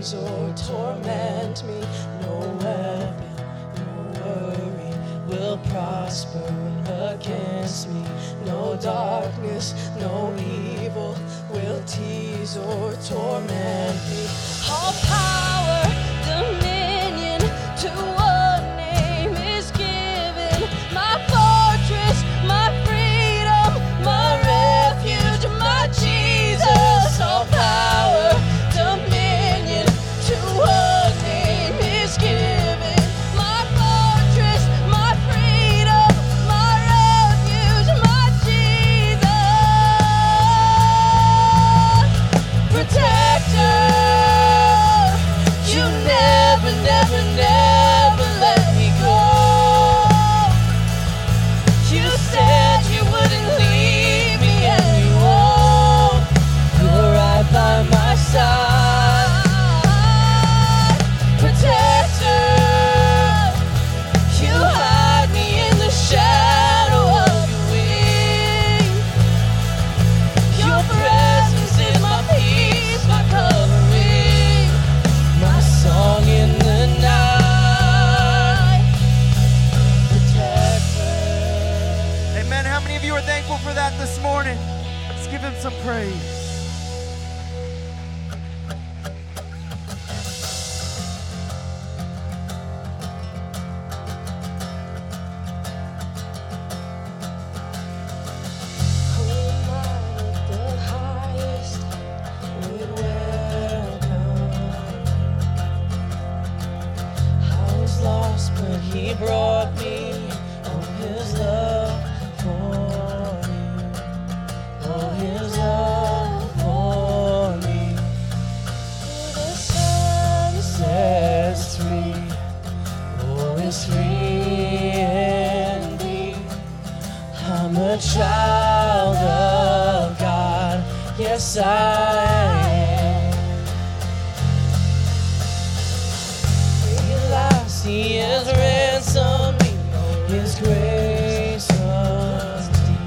or torment me. No weapon, no worry will prosper against me. No darkness, no evil will tease or torment me. All power. grace was deep.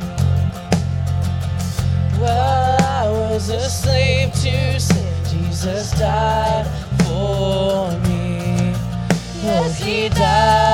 While I was asleep to sin, Jesus died for me. Yes, He died.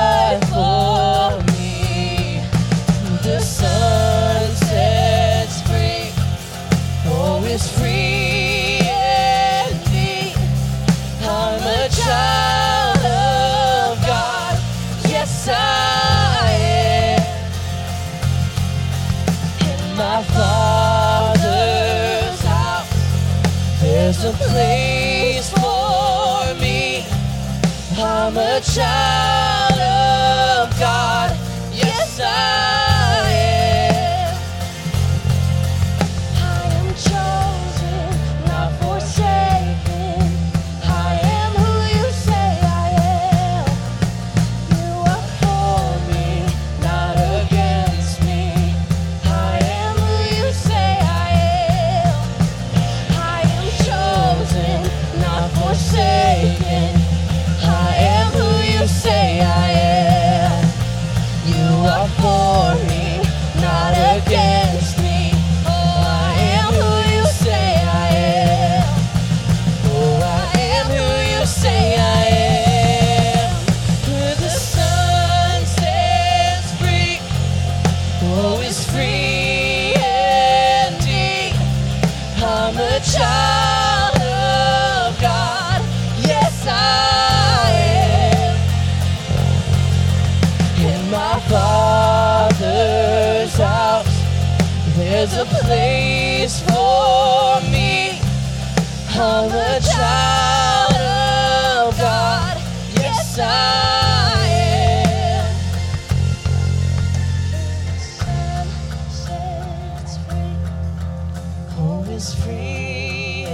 Free.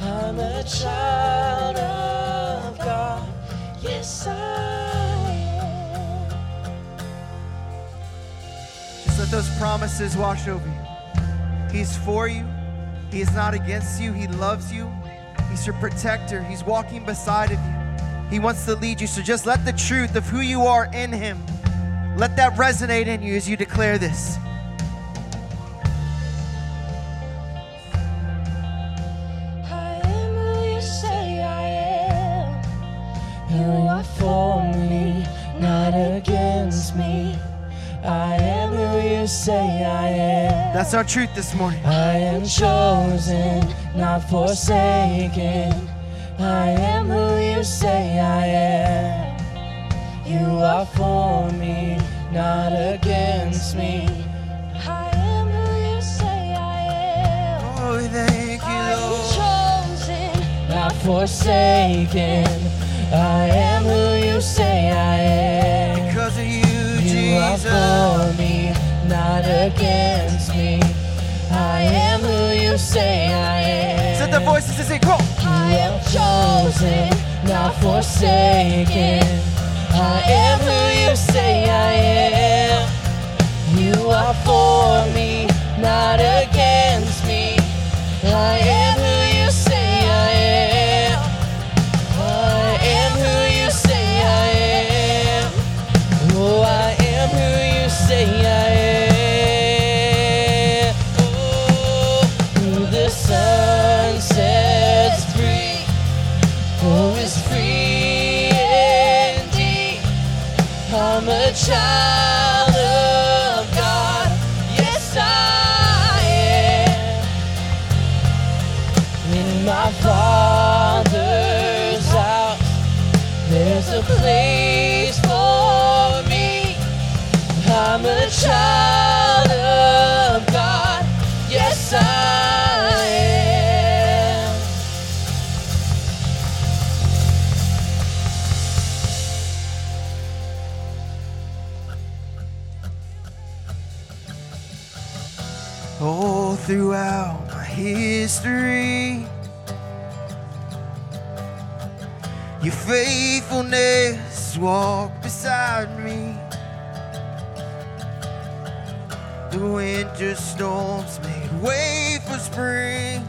I'm a child of God. Yes, I am. Just let those promises wash over you. He's for you. He is not against you. He loves you. He's your protector. He's walking beside of you. He wants to lead you. So just let the truth of who you are in Him, let that resonate in you as you declare this. That's our truth this morning. I am chosen, not forsaken. I am who you say I am. You are for me, not against me. I am who you say I am. Oh, thank you, I am chosen, not forsaken. I am who you say I am. Because of you, You are for me, not against me. I am who you say I am. Set the voices and say, Come. I am chosen, not forsaken. I am who you say I am. You are for me, not against me. I am history, your faithfulness walked beside me. The winter storms made way for spring.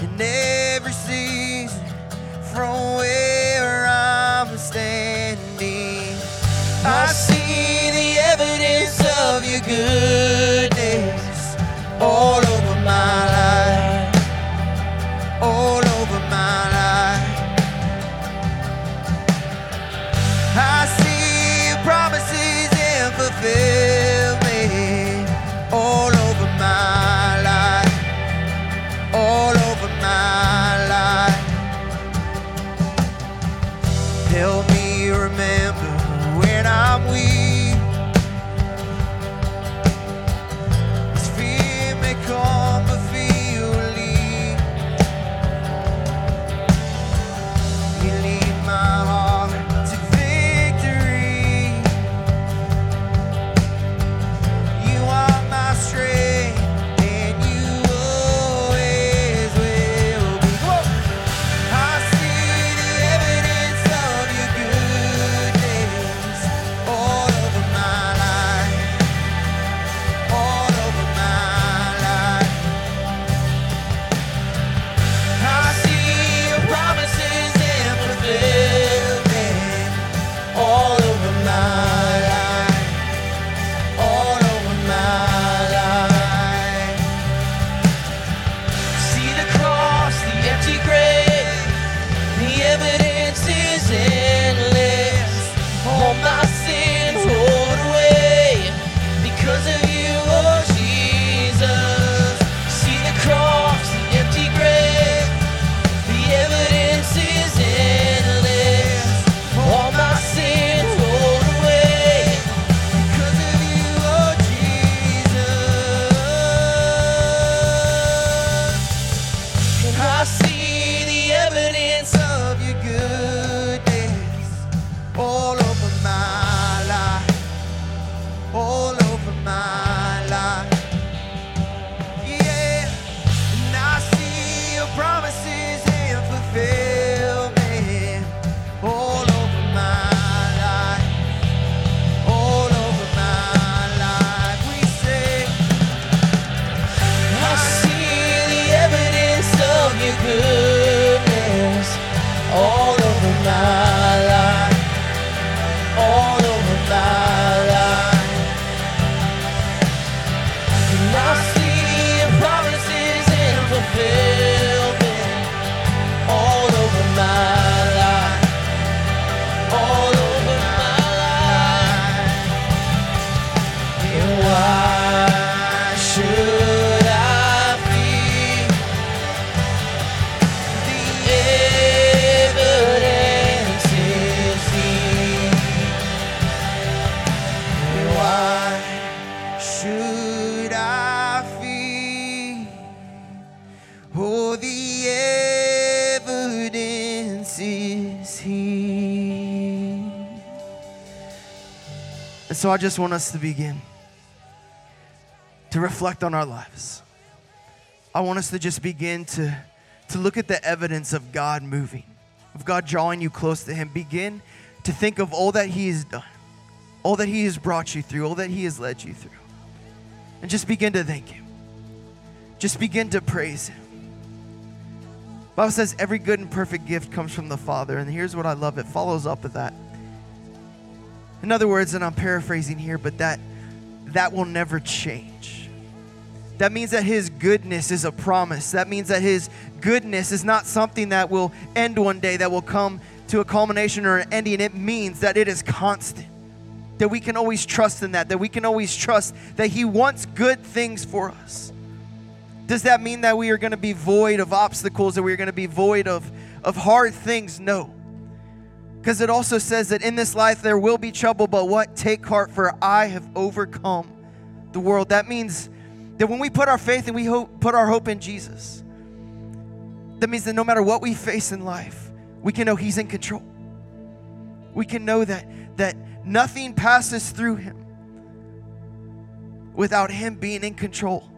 In every season, from where I'm standing, I see the evidence of your goodness all over my life, so I just want us to begin to reflect on our lives. I want us to just begin to, to look at the evidence of God moving, of God drawing you close to Him. Begin to think of all that He has done, all that He has brought you through, all that He has led you through. And just begin to thank Him. Just begin to praise Him. Bible says every good and perfect gift comes from the Father. And here's what I love it follows up with that. In other words, and I'm paraphrasing here, but that that will never change. That means that his goodness is a promise. That means that his goodness is not something that will end one day, that will come to a culmination or an ending. It means that it is constant. That we can always trust in that, that we can always trust that he wants good things for us. Does that mean that we are going to be void of obstacles, that we are going to be void of, of hard things? No. Because it also says that in this life there will be trouble, but what? Take heart, for I have overcome the world. That means that when we put our faith and we hope, put our hope in Jesus, that means that no matter what we face in life, we can know He's in control. We can know that, that nothing passes through Him without Him being in control.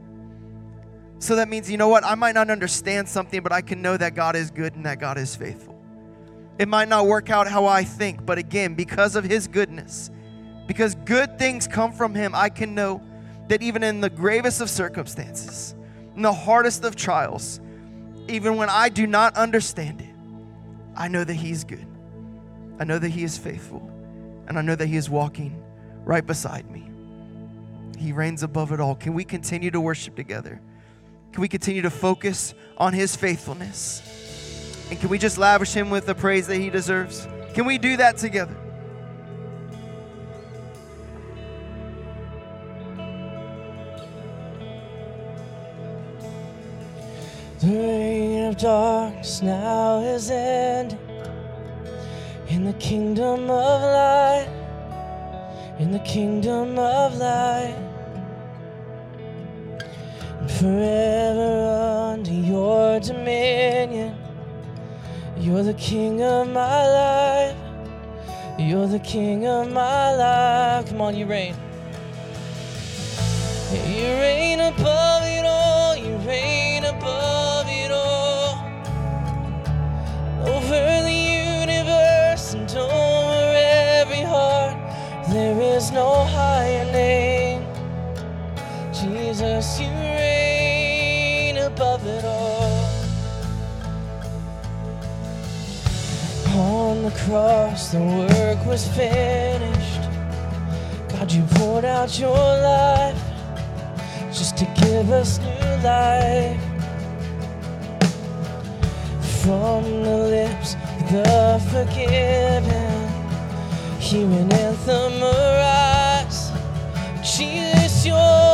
So that means, you know what? I might not understand something, but I can know that God is good and that God is faithful. It might not work out how I think, but again, because of His goodness, because good things come from Him, I can know that even in the gravest of circumstances, in the hardest of trials, even when I do not understand it, I know that He's good. I know that He is faithful. And I know that He is walking right beside me. He reigns above it all. Can we continue to worship together? Can we continue to focus on His faithfulness? And can we just lavish Him with the praise that He deserves? Can we do that together? The reign of darkness now is ended in the kingdom of light, in the kingdom of light and forever under your dominion. You're the king of my life. You're the king of my life. Come on, you reign. You reign above it all. You reign above it all. Over the universe and over every heart, there is no higher name. Jesus, you reign above it all. The cross, the work was finished. God, you poured out your life just to give us new life. From the lips of the forgiven, hear an anthem arise. Jesus, you're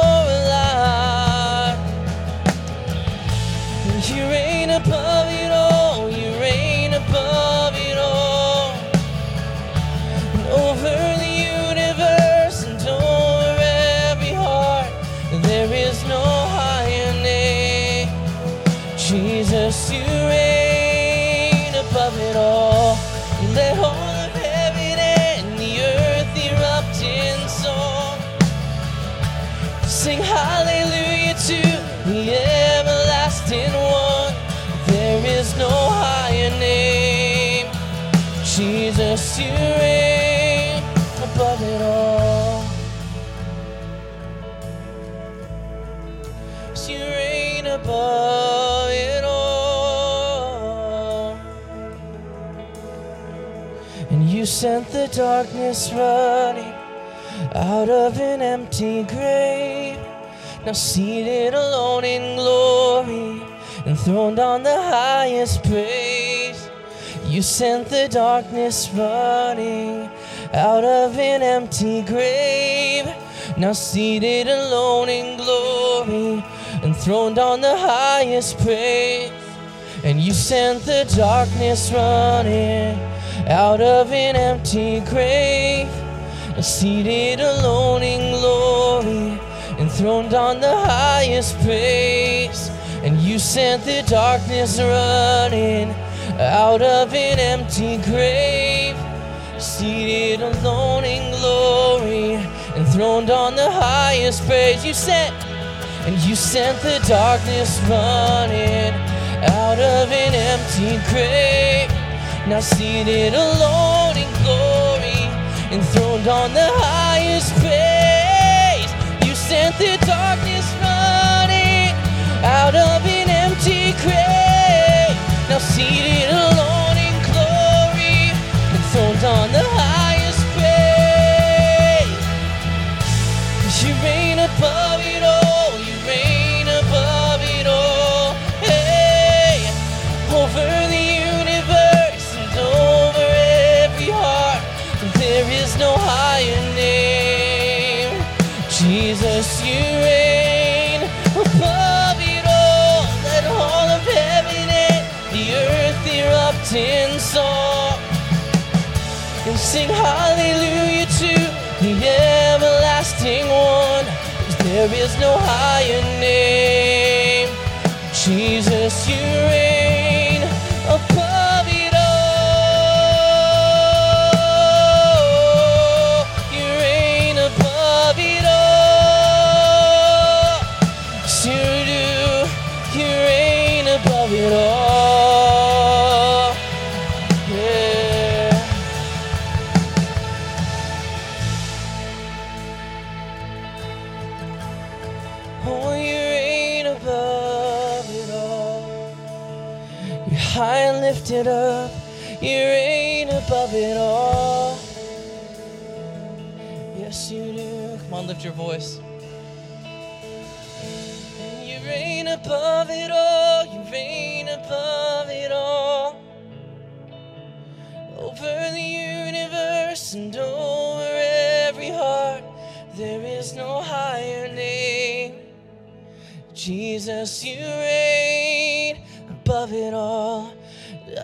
darkness running out of an empty grave. Now seated alone in glory, enthroned on the highest praise. You sent the darkness running out of an empty grave. Now seated alone in glory, enthroned on the highest praise. And you sent the darkness running out of an empty grave. Seated alone in glory, enthroned on the highest praise. And you sent the darkness running out of an empty grave. Seated alone in glory, enthroned on the highest praise. You sent, and you sent the darkness running out of an empty grave. Now seated alone in glory, enthroned on the highest praise. You sent the darkness running out of an empty grave. Now seated alone in glory, enthroned on the sing hallelujah to the everlasting one. 'Cause there is no higher name. Jesus, you reign Jesus, you reign above it all.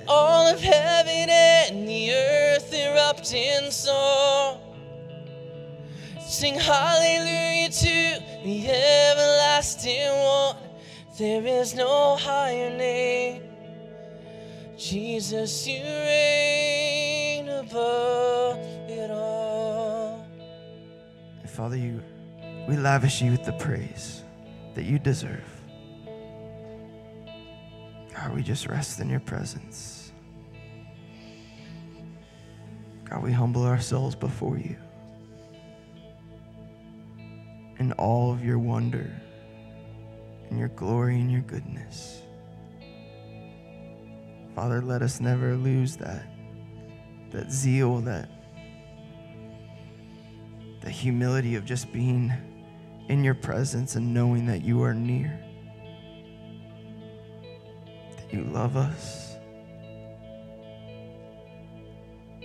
All of heaven and the earth erupt in song. Sing hallelujah to the everlasting one. There is no higher name. Jesus, you reign above it all. Father, you, we lavish you with the praise that you deserve. God, we just rest in your presence. God, we humble ourselves before you in all of your wonder and your glory and your goodness. Father, let us never lose that, that zeal, that the humility of just being in your presence and knowing that you are near, that you love us.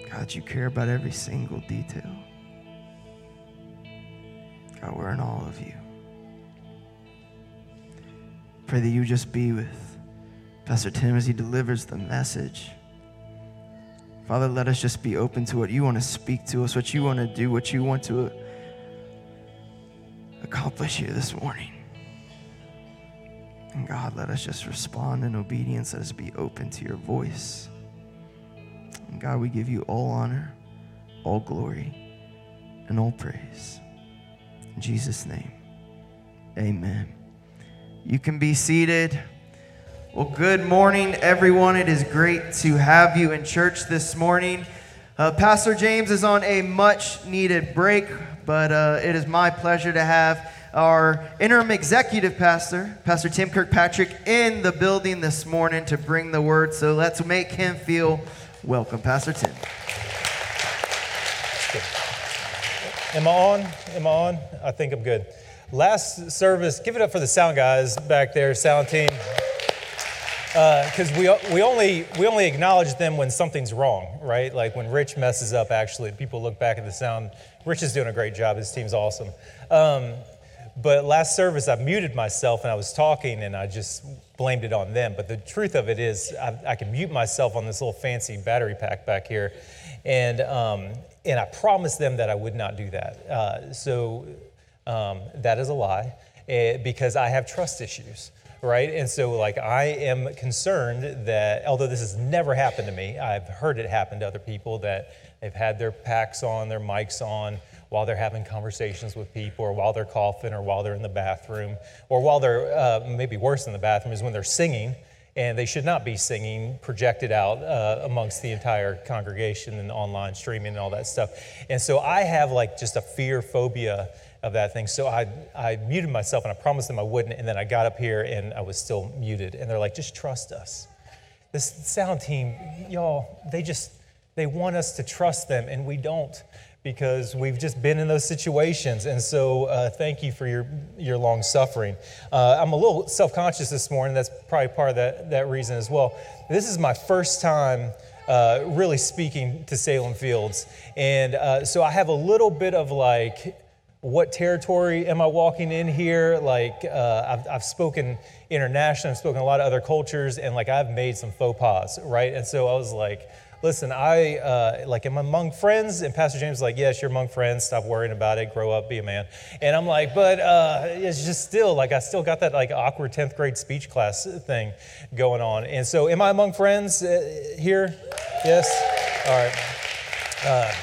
God, you care about every single detail. God, we're in all of you. Pray that you just be with Pastor Tim as he delivers the message. Father, let us just be open to what you want to speak to us, what you want to do, what you want to accomplish here this morning. And God, let us just respond in obedience. Let us be open to your voice. And God, we give you all honor, all glory, and all praise. In Jesus' name, amen. You can be seated. Well, good morning, everyone. It is great to have you in church this morning. Uh, Pastor James is on a much needed break, but uh, it is my pleasure to have our interim executive pastor, Pastor Tim Kirkpatrick, in the building this morning to bring the word. So let's make him feel welcome. Pastor Tim. Am I on? Am I on? I think I'm good. Last service, give it up for the sound guys back there, sound team. Because we, we, only, we only acknowledge them when something's wrong, right? Like when Rich messes up, actually, people look back at the sound. Rich is doing a great job. His team's awesome. Um, but last service, I muted myself and I was talking and I just blamed it on them. But the truth of it is, I, I can mute myself on this little fancy battery pack back here. And, um, and I promised them that I would not do that. Uh, so um, that is a lie eh, because I have trust issues, right? And so, like, I am concerned that, although this has never happened to me, I've heard it happen to other people that they've had their packs on, their mics on while they're having conversations with people, or while they're coughing, or while they're in the bathroom, or while they're uh, maybe worse in the bathroom is when they're singing. And they should not be singing projected out uh, amongst the entire congregation and online streaming and all that stuff. And so I have like just a fear phobia of that thing. So I, I muted myself and I promised them I wouldn't. And then I got up here and I was still muted. And they're like, just trust us. This sound team, y'all, they just, they want us to trust them and we don't because we've just been in those situations. And so uh, thank you for your, your long suffering. Uh, I'm a little self conscious this morning. That's probably part of that, that reason as well. This is my first time. Uh, really speaking to Salem Fields. And uh, so I have a little bit of like what territory am I walking in here? Like, uh, I've, I've spoken internationally, I've spoken a lot of other cultures, and like, I've made some faux pas, right? And so I was like, listen, I, uh, like, am I among friends? And Pastor James was like, yes, you're among friends. Stop worrying about it. Grow up, be a man. And I'm like, but uh, it's just still, like, I still got that, like, awkward 10th grade speech class thing going on. And so, am I among friends uh, here? Yes? All right. Uh,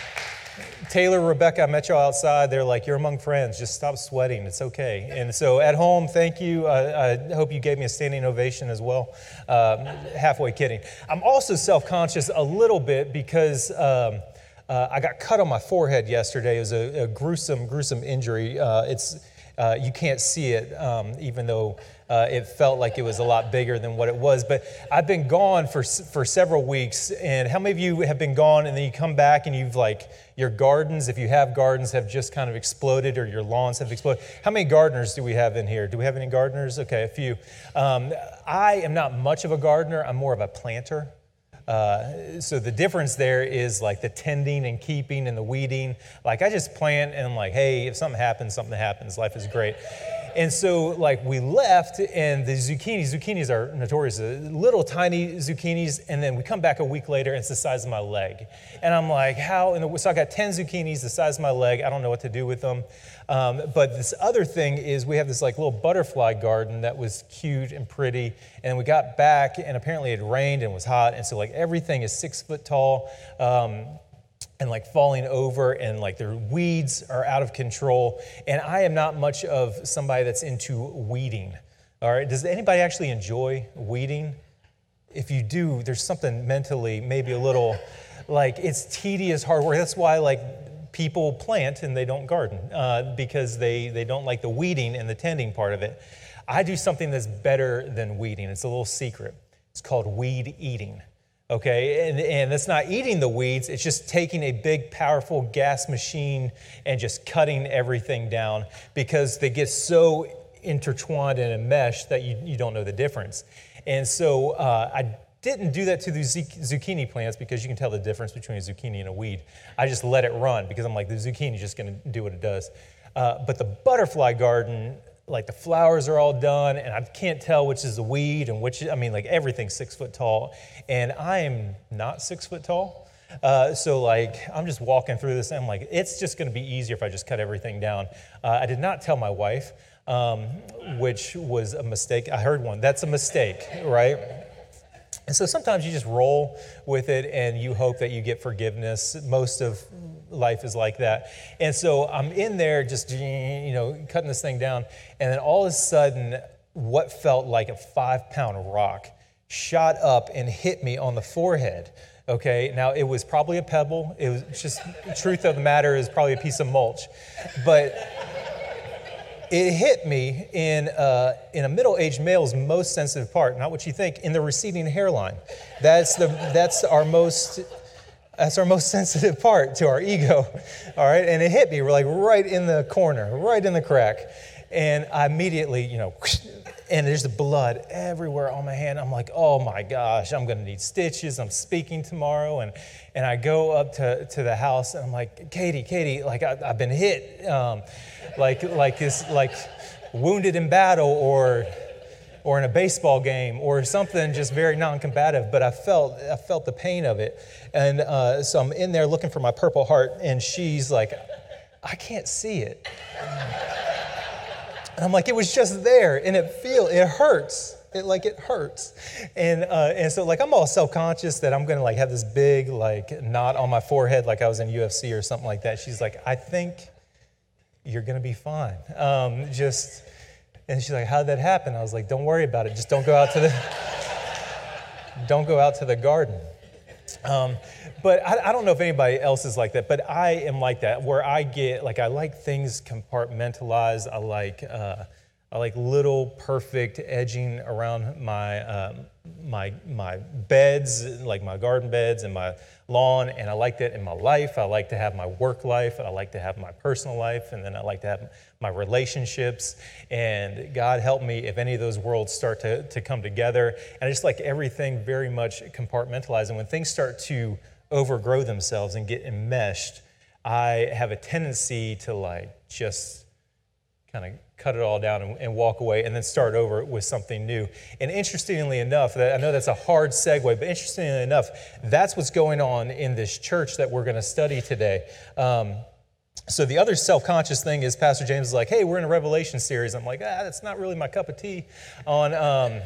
Taylor, Rebecca, I met y'all outside. They're like, You're among friends. Just stop sweating. It's okay. And so at home, thank you. I, I hope you gave me a standing ovation as well. Um, halfway kidding. I'm also self conscious a little bit because. Um, uh, I got cut on my forehead yesterday. It was a, a gruesome, gruesome injury. Uh, it's uh, you can't see it, um, even though uh, it felt like it was a lot bigger than what it was. But I've been gone for, for several weeks. And how many of you have been gone and then you come back and you've like, your gardens, if you have gardens, have just kind of exploded or your lawns have exploded? How many gardeners do we have in here? Do we have any gardeners? Okay, a few. Um, I am not much of a gardener, I'm more of a planter. Uh, so the difference there is like the tending and keeping and the weeding. Like I just plant and like, hey, if something happens, something happens. Life is great. And so like we left and the zucchinis, zucchinis are notorious, uh, little tiny zucchinis. And then we come back a week later and it's the size of my leg. And I'm like, how? The, so I got 10 zucchinis the size of my leg. I don't know what to do with them. Um, but this other thing is we have this like little butterfly garden that was cute and pretty. And we got back and apparently it rained and was hot. And so like everything is six foot tall. Um, and like falling over and like their weeds are out of control and i am not much of somebody that's into weeding all right does anybody actually enjoy weeding if you do there's something mentally maybe a little like it's tedious hard work that's why like people plant and they don't garden uh, because they, they don't like the weeding and the tending part of it. I do something that's better than weeding. It's a little secret. It's called weed eating. Okay, and, and that's not eating the weeds, it's just taking a big, powerful gas machine and just cutting everything down because they get so intertwined in a mesh that you, you don't know the difference. And so uh, I didn't do that to the zucchini plants because you can tell the difference between a zucchini and a weed. I just let it run because I'm like, the zucchini is just going to do what it does. Uh, but the butterfly garden, like the flowers are all done, and I can't tell which is the weed and which, I mean, like everything's six foot tall. And I am not six foot tall. Uh, so like I'm just walking through this and I'm like, it's just going to be easier if I just cut everything down. Uh, I did not tell my wife, um, which was a mistake. I heard one. That's a mistake, right? And so sometimes you just roll with it and you hope that you get forgiveness. Most of life is like that. And so I'm in there just, you know, cutting this thing down. And then all of a sudden, what felt like a five pound rock shot up and hit me on the forehead. Okay, now it was probably a pebble. It was just, truth of the matter is probably a piece of mulch. But it hit me in, uh, in a middle-aged male's most sensitive part, not what you think, in the receding hairline. That's, the, that's our most that's our most sensitive part to our ego. All right, and it hit me We're like right in the corner, right in the crack. And I immediately, you know, and there's the blood everywhere on my hand. I'm like, oh my gosh, I'm gonna need stitches. I'm speaking tomorrow. And, and I go up to, to the house and I'm like, Katie, Katie, like I, have been hit, um, like, like this, like wounded in battle or, or in a baseball game or something just very non-combative. But I felt, I felt the pain of it. And uh, so I'm in there looking for my purple heart and she's like, I can't see it. And I'm like, it was just there, and it feel it hurts. It like it hurts, and uh, and so like I'm all self conscious that I'm gonna like have this big like knot on my forehead like I was in UFC or something like that. She's like, I think you're gonna be fine. Um, just and she's like, how'd that happen? I was like, don't worry about it. Just don't go out to the don't go out to the garden. Um, but I, I, don't know if anybody else is like that, but I am like that, where I get like I like things compartmentalized. I like uh, I like little perfect edging around my um, my my beds, like my garden beds and my lawn, and I like that in my life. I like to have my work life, I like to have my personal life, and then I like to have my relationships. And God help me if any of those worlds start to, to come together. And I just like everything very much compartmentalized. And when things start to overgrow themselves and get enmeshed, I have a tendency to like just kind of cut it all down and, and, walk away and then start over with something new. And interestingly enough, that, I know that's a hard segue, but interestingly enough, that's what's going on in this church that we're going to study today. Um, so the other self-conscious thing is Pastor James is like, hey, we're in a Revelation series. I'm like, ah, that's not really my cup of tea on, um,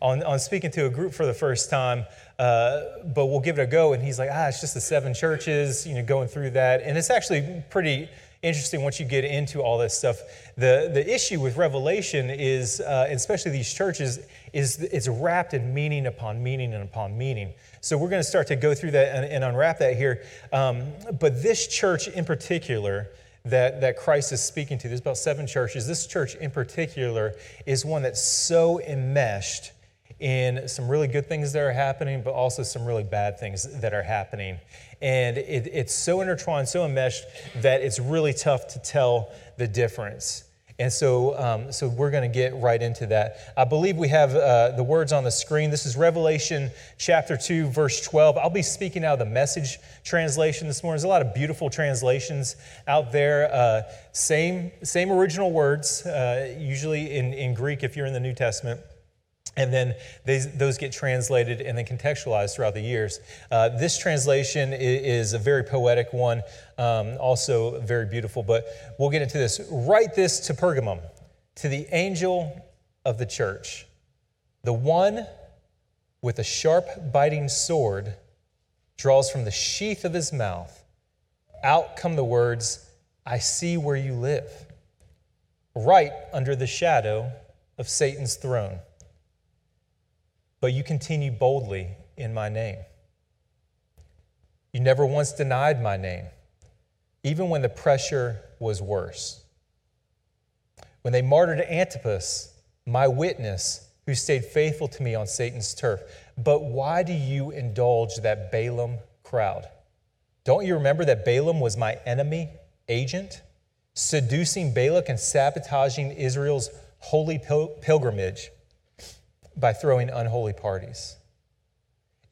on, on speaking to a group for the first time. Uh, but we'll give it a go. And he's like, ah, it's just the seven churches, you know, going through that. And it's actually pretty interesting once you get into all this stuff. The, the issue with Revelation is, uh, especially these churches, is it's wrapped in meaning upon meaning and upon meaning. So we're going to start to go through that and, and unwrap that here. Um, but this church in particular, that, that Christ is speaking to, there's about seven churches. This church in particular is one that's so enmeshed in some really good things that are happening, but also some really bad things that are happening. And it, it's so intertwined, so enmeshed, that it's really tough to tell the difference. And so, um, so we're going to get right into that. I believe we have uh, the words on the screen. This is Revelation chapter 2, verse 12. I'll be speaking out of the message translation this morning. There's a lot of beautiful translations out there. Uh, same, same original words, uh, usually in, in Greek if you're in the New Testament and then those get translated and then contextualized throughout the years. Uh, this translation is, a very poetic one, um, also very beautiful, but we'll get into this. Write this to Pergamum, to the angel of the church, the one with a sharp, biting sword draws from the sheath of his mouth. Out come the words, I see where you live, right under the shadow of Satan's throne but you continue boldly in my name. You never once denied my name, even when the pressure was worse. When they martyred Antipas, my witness, who stayed faithful to me on Satan's turf. But why do you indulge that Balaam crowd? Don't you remember that Balaam was my enemy agent, seducing Balak and sabotaging Israel's holy pil- pilgrimage? By throwing unholy parties?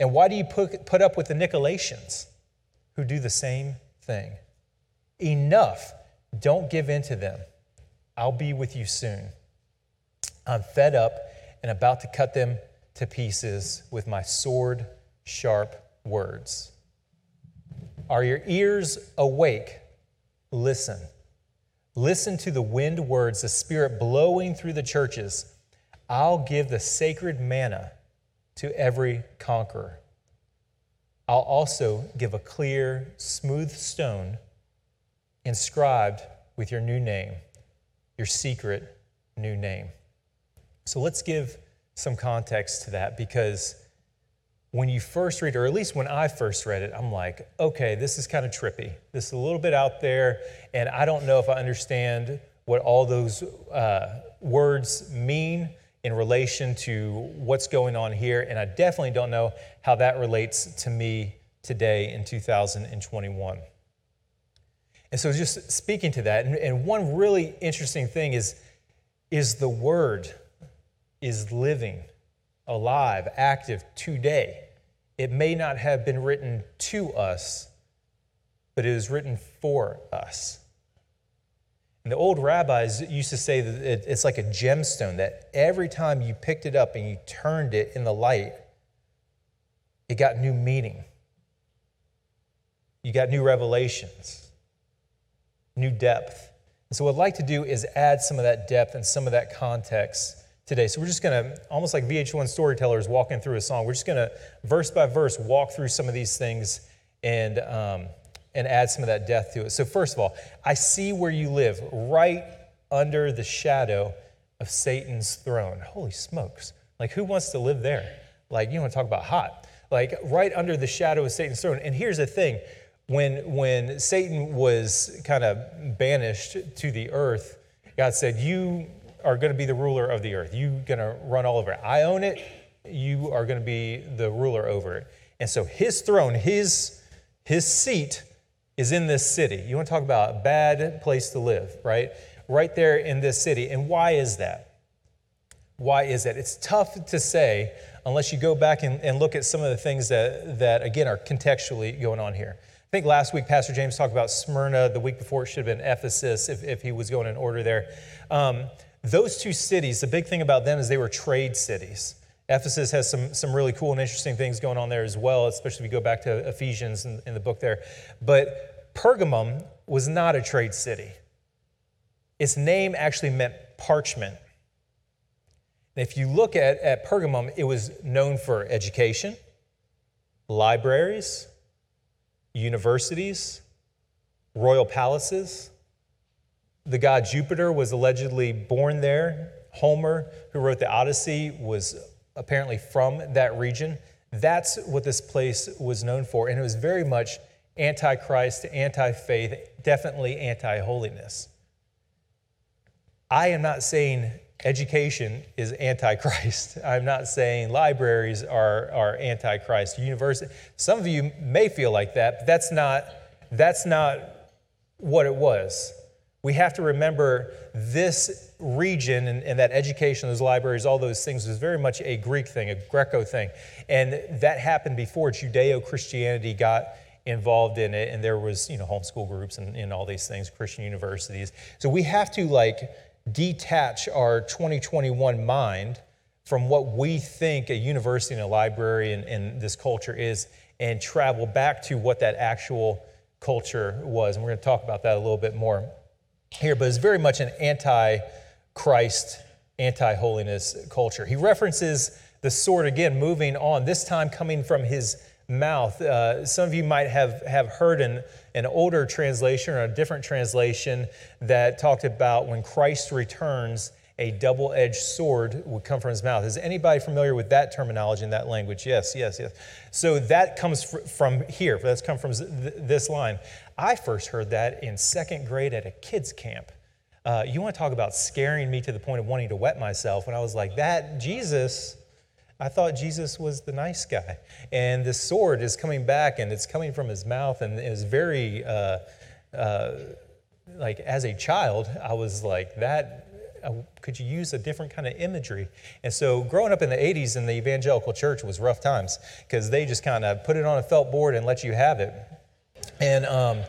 And why do you put, put up with the Nicolaitans who do the same thing? Enough. Don't give in to them. I'll be with you soon. I'm fed up and about to cut them to pieces with my sword sharp words. Are your ears awake? Listen. Listen to the wind words, the Spirit blowing through the churches. I'll give the sacred manna to every conqueror. I'll also give a clear, smooth stone inscribed with your new name, your secret new name. So let's give some context to that because when you first read, or at least when I first read it, I'm like, okay, this is kind of trippy. This is a little bit out there, and I don't know if I understand what all those uh, words mean in relation to what's going on here, and I definitely don't know how that relates to me today in 2021. And so, just speaking to that, and, one really interesting thing is, is the word is living, alive, active today. It may not have been written to us, but it is written for us. And the old rabbis used to say that it's like a gemstone, that every time you picked it up and you turned it in the light, it got new meaning. You got new revelations, new depth. so, what I'd like to do is add some of that depth and some of that context today. So, we're just going to, almost like VH1 storytellers walking through a song, we're just going to, verse by verse, walk through some of these things and, um, and add some of that death to it. So, first of all, I see where you live, right under the shadow of Satan's throne. Holy smokes. Like, who wants to live there? Like, you want to talk about hot. Like, right under the shadow of Satan's throne. And here's the thing when, when Satan was kind of banished to the earth, God said, You are going to be the ruler of the earth. You're going to run all over it. I own it. You are going to be the ruler over it. And so his throne, his, his seat is in this city. You want to talk about a bad place to live, right? Right there in this city. And why is that? Why is that? It's tough to say unless you go back and, and look at some of the things that, that, again, are contextually going on here. I think last week Pastor James talked about Smyrna. The week before it should have been Ephesus if, if he was going in order there. Um, those two cities, the big thing about them is they were trade cities. Ephesus has some, some really cool and interesting things going on there as well, especially if you go back to Ephesians in, in the book there. But Pergamum was not a trade city. Its name actually meant parchment. And if you look at, at Pergamum, it was known for education, libraries, universities, royal palaces. The god Jupiter was allegedly born there. Homer, who wrote the Odyssey, was apparently from that region. That's what this place was known for. And it was very much anti Christ, anti faith, definitely anti holiness. I am not saying education is antichrist. I'm not saying libraries are, are antichrist. University. Some of you may feel like that, but that's not, that's not what it was. We have to remember this region and, and that education, those libraries, all those things was very much a Greek thing, a Greco thing. And that happened before Judeo Christianity got involved in it. And there was, you know, homeschool groups and, and all these things, Christian universities. So we have to like detach our 2021 mind from what we think a university and a library and, and, this culture is and travel back to what that actual culture was. And we're going to talk about that a little bit more here, but it's very much an anti Christ, anti holiness culture. He references the sword again, moving on, this time coming from his mouth. Uh, some of you might have, have heard an, an older translation or a different translation that talked about when Christ returns, a double edged sword would come from his mouth. Is anybody familiar with that terminology in that language? Yes, yes, yes. So that comes fr- from here. That's come from th- this line. I first heard that in second grade at a kids' camp. Uh, you want to talk about scaring me to the point of wanting to wet myself when I was like, that, Jesus, I thought Jesus was the nice guy. And this sword is coming back and it's coming from his mouth and is very, uh, uh, like, as a child, I was like, that, uh, could you use a different kind of imagery? And so growing up in the 80s in the evangelical church was rough times because they just kind of put it on a felt board and let you have it. And, um,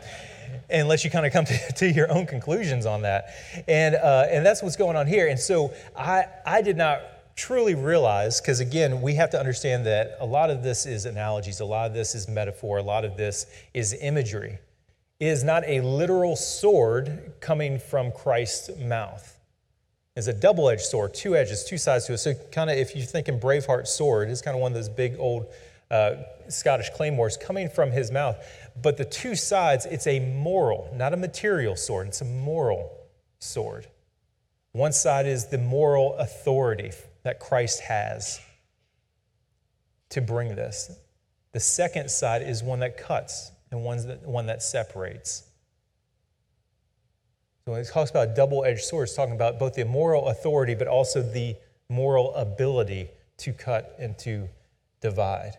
and let you kind of come to, to, your own conclusions on that. And, uh, and that's what's going on here. And so I, I did not truly realize, because again, we have to understand that a lot of this is analogies, a lot of this is metaphor, a lot of this is imagery. Is not a literal sword coming from Christ's mouth. It's a double edged sword, two edges, two sides to it. So, kind of, if you think in Braveheart sword, it's kind of one of those big old uh, Scottish claymores coming from his mouth. But the two sides, it's a moral, not a material sword, it's a moral sword. One side is the moral authority that Christ has to bring this. The second side is one that cuts and one that, one that separates. So when it talks about double edged sword, it's talking about both the moral authority, but also the moral ability to cut and to divide.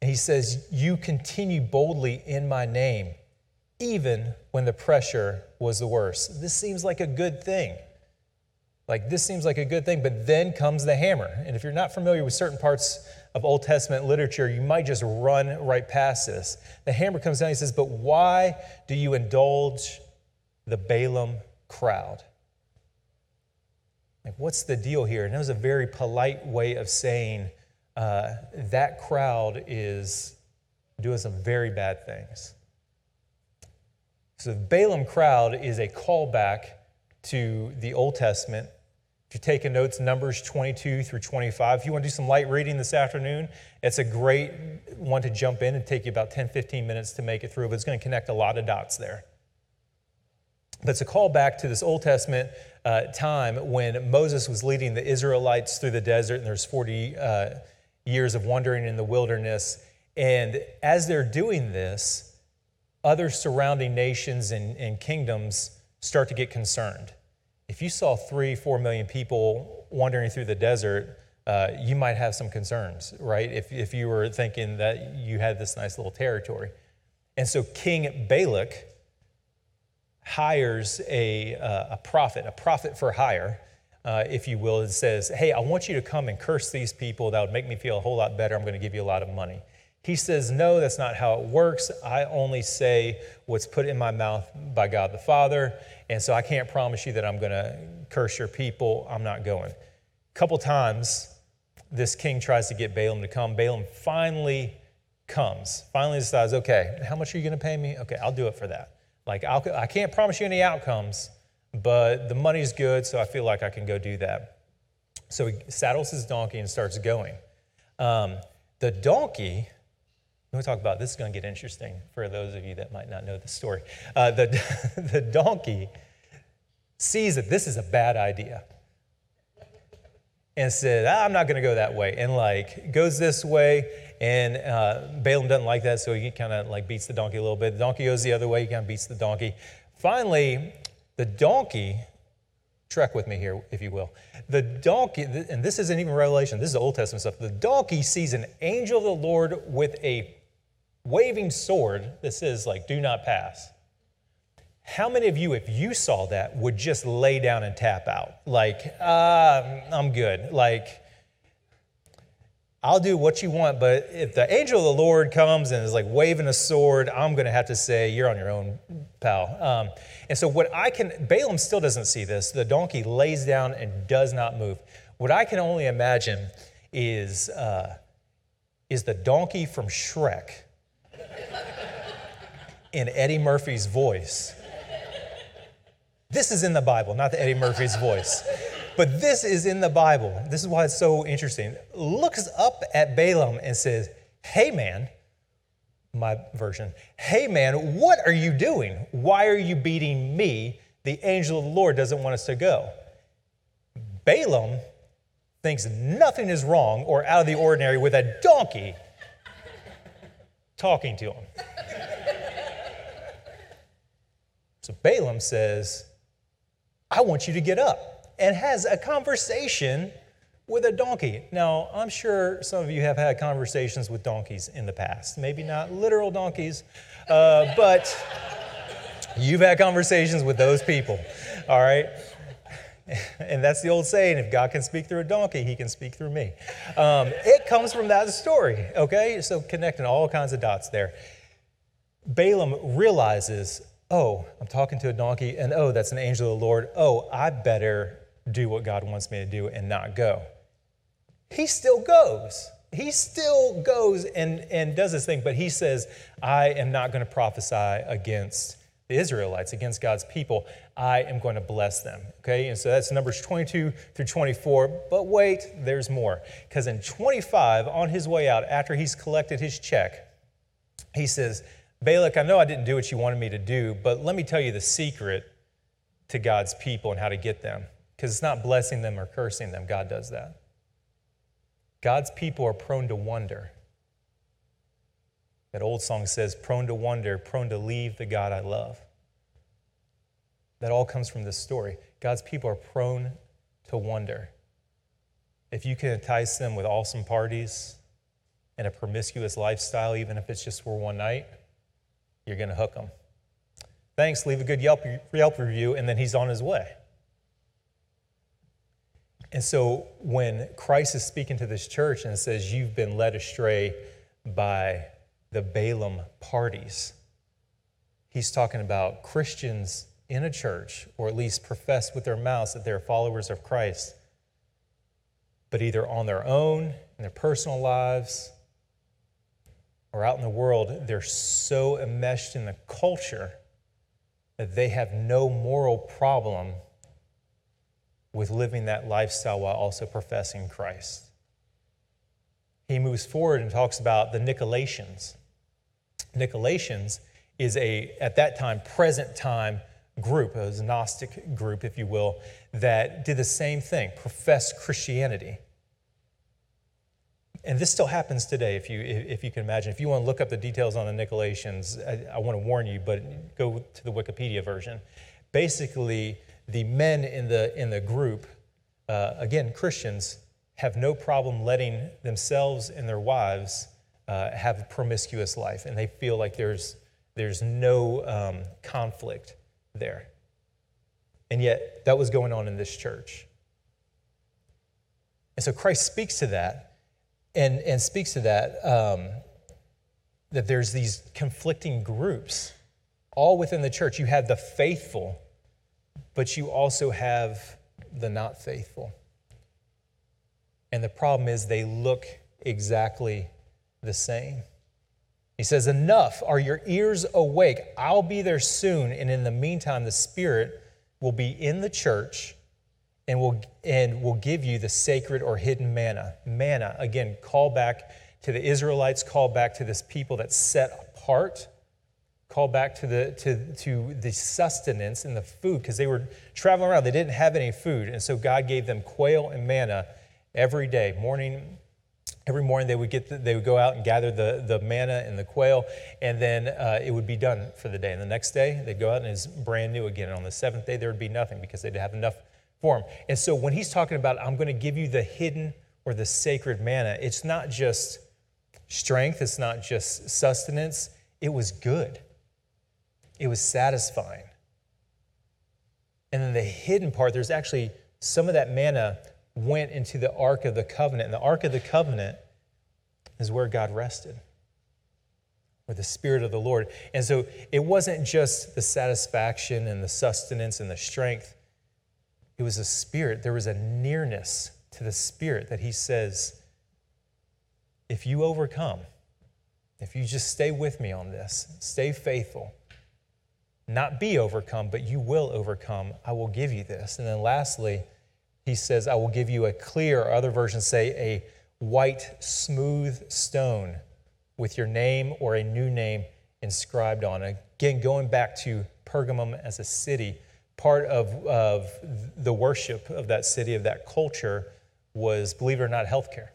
And he says, You continue boldly in my name, even when the pressure was the worst. This seems like a good thing. Like, this seems like a good thing, but then comes the hammer. And if you're not familiar with certain parts of Old Testament literature, you might just run right past this. The hammer comes down, he says, But why do you indulge the Balaam crowd? Like, what's the deal here? And that was a very polite way of saying uh, that crowd is doing some very bad things. So the Balaam crowd is a callback to the Old Testament. If you're taking notes, Numbers 22 through 25. If you want to do some light reading this afternoon, it's a great one to jump in and take you about 10, 15 minutes to make it through, but it's going to connect a lot of dots there. But it's a call back to this Old Testament uh, time when Moses was leading the Israelites through the desert, and there's 40 uh, years of wandering in the wilderness. And as they're doing this, other surrounding nations and, and kingdoms start to get concerned. If you saw three, four million people wandering through the desert, uh, you might have some concerns, right? If, if you were thinking that you had this nice little territory. And so King Balak hires a, uh, a prophet, a prophet for hire, uh, if you will, and says, Hey, I want you to come and curse these people. That would make me feel a whole lot better. I'm going to give you a lot of money. He says, No, that's not how it works. I only say what's put in my mouth by God the Father. And so I can't promise you that I'm going to curse your people. I'm not going. A couple times, this king tries to get Balaam to come. Balaam finally comes, finally decides, Okay, how much are you going to pay me? Okay, I'll do it for that. Like, I'll, I can't promise you any outcomes, but the money's good, so I feel like I can go do that. So he saddles his donkey and starts going. Um, the donkey, me talk about this is going to get interesting for those of you that might not know the story. Uh, the, the donkey sees that this is a bad idea and said, ah, I'm not going to go that way, and like goes this way. And uh, Balaam doesn't like that, so he kind of like beats the donkey a little bit. The donkey goes the other way, he kind of beats the donkey. Finally, the donkey, trek with me here, if you will. The donkey, and this isn't even Revelation, this is Old Testament stuff. The donkey sees an angel of the Lord with a waving sword that says, like, do not pass. How many of you, if you saw that, would just lay down and tap out? Like, uh, I'm good. Like, I'll do what you want, but if the angel of the Lord comes and is like waving a sword, I'm going to have to say, You're on your own, pal. Um, and so, what I can, Balaam still doesn't see this. The donkey lays down and does not move. What I can only imagine is, uh, is the donkey from Shrek in Eddie Murphy's voice. This is in the Bible, not the Eddie Murphy's voice. But this is in the Bible. This is why it's so interesting. Looks up at Balaam and says, Hey, man, my version, hey, man, what are you doing? Why are you beating me? The angel of the Lord doesn't want us to go. Balaam thinks nothing is wrong or out of the ordinary with a donkey talking to him. So Balaam says, I want you to get up and has a conversation with a donkey. Now, I'm sure some of you have had conversations with donkeys in the past. Maybe not literal donkeys, uh, but you've had conversations with those people, all right? And that's the old saying if God can speak through a donkey, he can speak through me. Um, it comes from that story, okay? So connecting all kinds of dots there. Balaam realizes, oh, I'm talking to a donkey, and oh, that's an angel of the Lord. Oh, I better do what God wants me to do and not go. He still goes. He still goes and, and does his thing, but he says, I am not going to prophesy against the Israelites, against God's people. I am going to bless them. Okay, and so that's Numbers 22 through 24. But wait, there's more. Because in 25, on his way out, after he's collected his check, he says, Balak, I know I didn't do what you wanted me to do, but let me tell you the secret to God's people and how to get them because it's not blessing them or cursing them. God does that. God's people are prone to wonder. That old song says, prone to wonder, prone to leave the God I love. That all comes from this story. God's people are prone to wonder. If you can entice them with awesome parties and a promiscuous lifestyle, even if it's just for one night, you're going to hook them. Thanks, leave a good Yelp, Yelp review, and then he's on his way. And so when Christ is speaking to this church and says, You've been led astray by the Balaam parties, he's talking about Christians in a church, or at least profess with their mouths that they're followers of Christ, but either on their own, in their personal lives, or out in the world, they're so enmeshed in the culture that they have no moral problem with living that lifestyle while also professing Christ. He moves forward and talks about the Nicolaitans. Nicolaitans is a, at that time, present time group, a Gnostic group, if you will, that did the same thing, professed Christianity. And this still happens today, if you, if you can imagine. If you want to look up the details on the Nicolaitans, I, I want to warn you, but go to the Wikipedia version. Basically, the men in the, in the group, uh, again, Christians, have no problem letting themselves and their wives uh, have a promiscuous life, and they feel like there's, there's no um, conflict there. And yet, that was going on in this church. And so Christ speaks to that and, and speaks to that, um, that there's these conflicting groups all within the church. You have the faithful, but you also have the not faithful. And the problem is they look exactly the same. He says, Enough. Are your ears awake? I'll be there soon. And in the meantime, the Spirit will be in the church and will, and will give you the sacred or hidden manna. Manna, again, call back to the Israelites, call back to this people that's set apart, call back to the, to, to the sustenance and the food, because they were traveling around. They didn't have any food. And so God gave them quail and manna every day, morning, every morning they would get the, they would go out and gather the, the manna and the quail and then uh, it would be done for the day. And the next day they'd go out and it's brand new again. And on the seventh day there would be nothing because they'd have enough for them and so when he's talking about i'm going to give you the hidden or the sacred manna it's not just strength it's not just sustenance it was good. It was satisfying. And then the hidden part there's actually some of that manna went into the Ark of the Covenant. And the Ark of the Covenant is where God rested, with the Spirit of the Lord. And so it wasn't just the satisfaction and the sustenance and the strength, it was a spirit. There was a nearness to the Spirit that He says, if you overcome, if you just stay with me on this, stay faithful, not be overcome, but you will overcome, I will give you this. And then lastly, he says, I will give you a clear, or other versions say, a white, smooth stone with your name or a new name inscribed on it. Again, going back to Pergamum as a city, part of, of the worship of that city, of that culture, was, believe it or not, healthcare.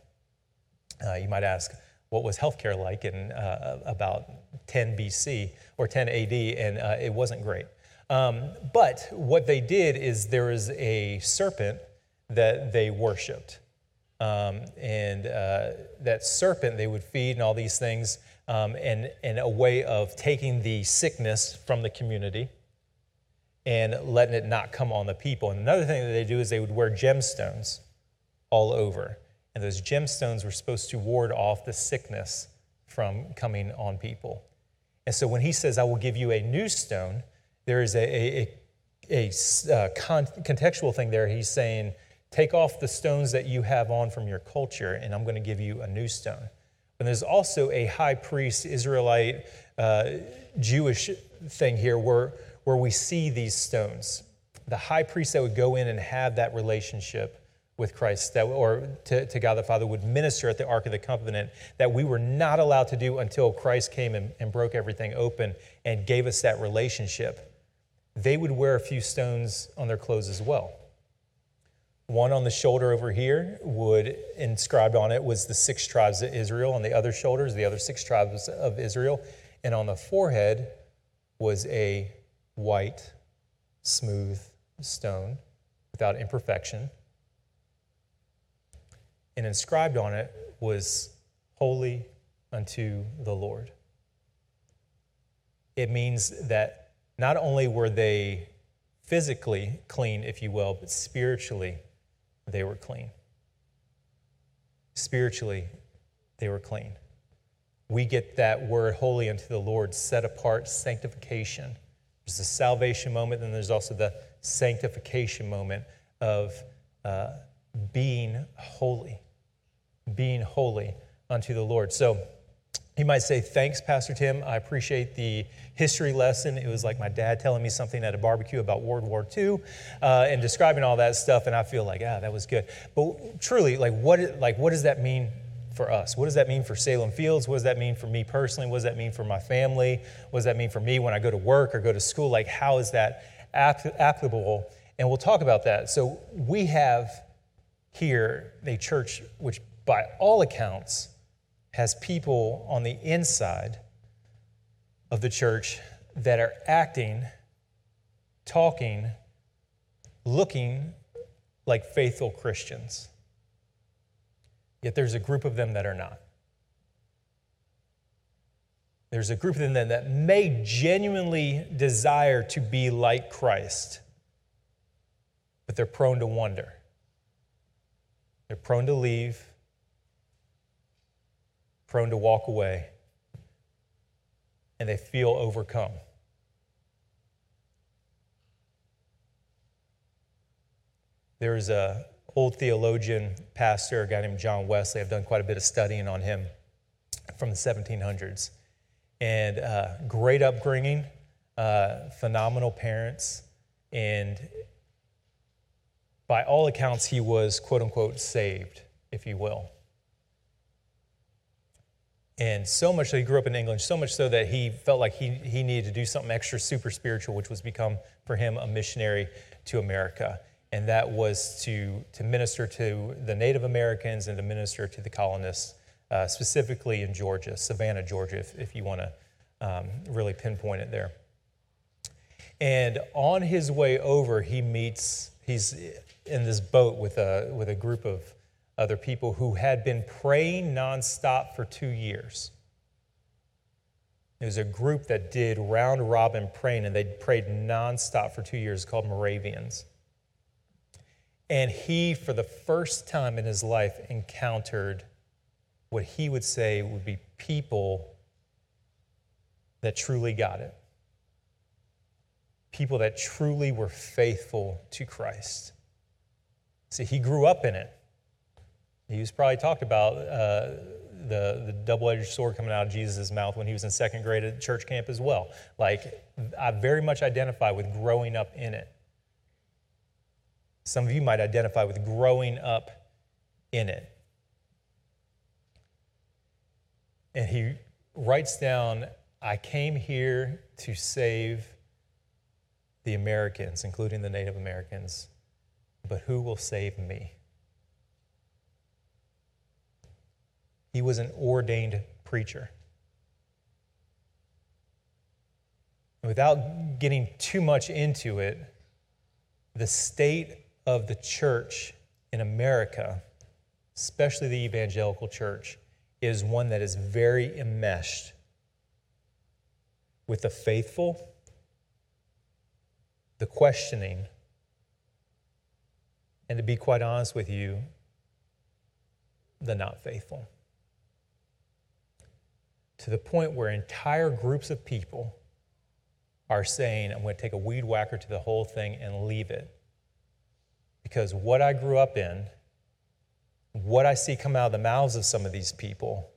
Uh, you might ask, what was healthcare like in uh, about 10 BC or 10 AD? And uh, it wasn't great. Um, but what they did is there was a serpent that they worshiped. Um, and uh, that serpent they would feed and all these things, um, and, and a way of taking the sickness from the community and letting it not come on the people. And another thing that they do is they would wear gemstones all over. And those gemstones were supposed to ward off the sickness from coming on people. And so when he says, I will give you a new stone, there is a, a, a, a uh, con- contextual thing there. He's saying, Take off the stones that you have on from your culture, and I'm going to give you a new stone. And there's also a high priest, Israelite, uh, Jewish thing here where, where we see these stones. The high priest that would go in and have that relationship with Christ, that, or to, to God the Father, would minister at the Ark of the Covenant that we were not allowed to do until Christ came and, and broke everything open and gave us that relationship. They would wear a few stones on their clothes as well. One on the shoulder over here would inscribed on it was the six tribes of Israel, on the other shoulders, the other six tribes of Israel, and on the forehead was a white, smooth stone without imperfection. And inscribed on it was holy unto the Lord. It means that not only were they physically clean, if you will, but spiritually they were clean. Spiritually, they were clean. We get that word holy unto the Lord, set apart, sanctification. There's the salvation moment, and there's also the sanctification moment of uh, being holy, being holy unto the Lord. So He might say, Thanks, Pastor Tim. I appreciate the history lesson. It was like my dad telling me something at a barbecue about World War II uh, and describing all that stuff. And I feel like, ah, that was good. But truly, like what, like, what does that mean for us? What does that mean for Salem Fields? What does that mean for me personally? What does that mean for my family? What does that mean for me when I go to work or go to school? Like, how is that applicable? And we'll talk about that. So, we have here a church which, by all accounts, has people on the inside of the church that are acting, talking, looking like faithful Christians. Yet there's a group of them that are not. There's a group of them that may genuinely desire to be like Christ, but they're prone to wonder. They're prone to leave, prone to walk away, and they feel overcome. There's a old theologian, pastor, a guy named John Wesley. I've done quite a bit of studying on him from the 1700s. And uh, great upbringing, uh, phenomenal parents, and by all accounts, he was quote unquote saved, if you will. And so much so, he grew up in England, so much so that he felt like he, he needed to do something extra super spiritual, which was become for him a missionary to America and that was to, to minister to the Native Americans and to minister to the colonists, uh, specifically in Georgia, Savannah, Georgia, if, if you want to um, really pinpoint it there. And on his way over, he meets, he's in this boat with a, with a group of other people who had been praying nonstop for two years. It was a group that did round robin praying, and they prayed nonstop for two years called Moravians. And he, for the first time in his life, encountered what he would say would be people that truly got it. People that truly were faithful to Christ. See, he grew up in it. He was probably talked about uh, the, the double edged sword coming out of Jesus' mouth when he was in second grade at church camp as well. Like, I very much identify with growing up in it. Some of you might identify with growing up in it. And he writes down, I came here to save the Americans, including the Native Americans, but who will save me? He was an ordained preacher. Without getting too much into it, the state of the church in America, especially the evangelical church, is one that is very enmeshed with the faithful, the questioning, and to be quite honest with you, the not faithful. To the point where entire groups of people are saying, I'm going to take a weed whacker to the whole thing and leave it because what I grew up in, what I see come out of the mouths of some of these people,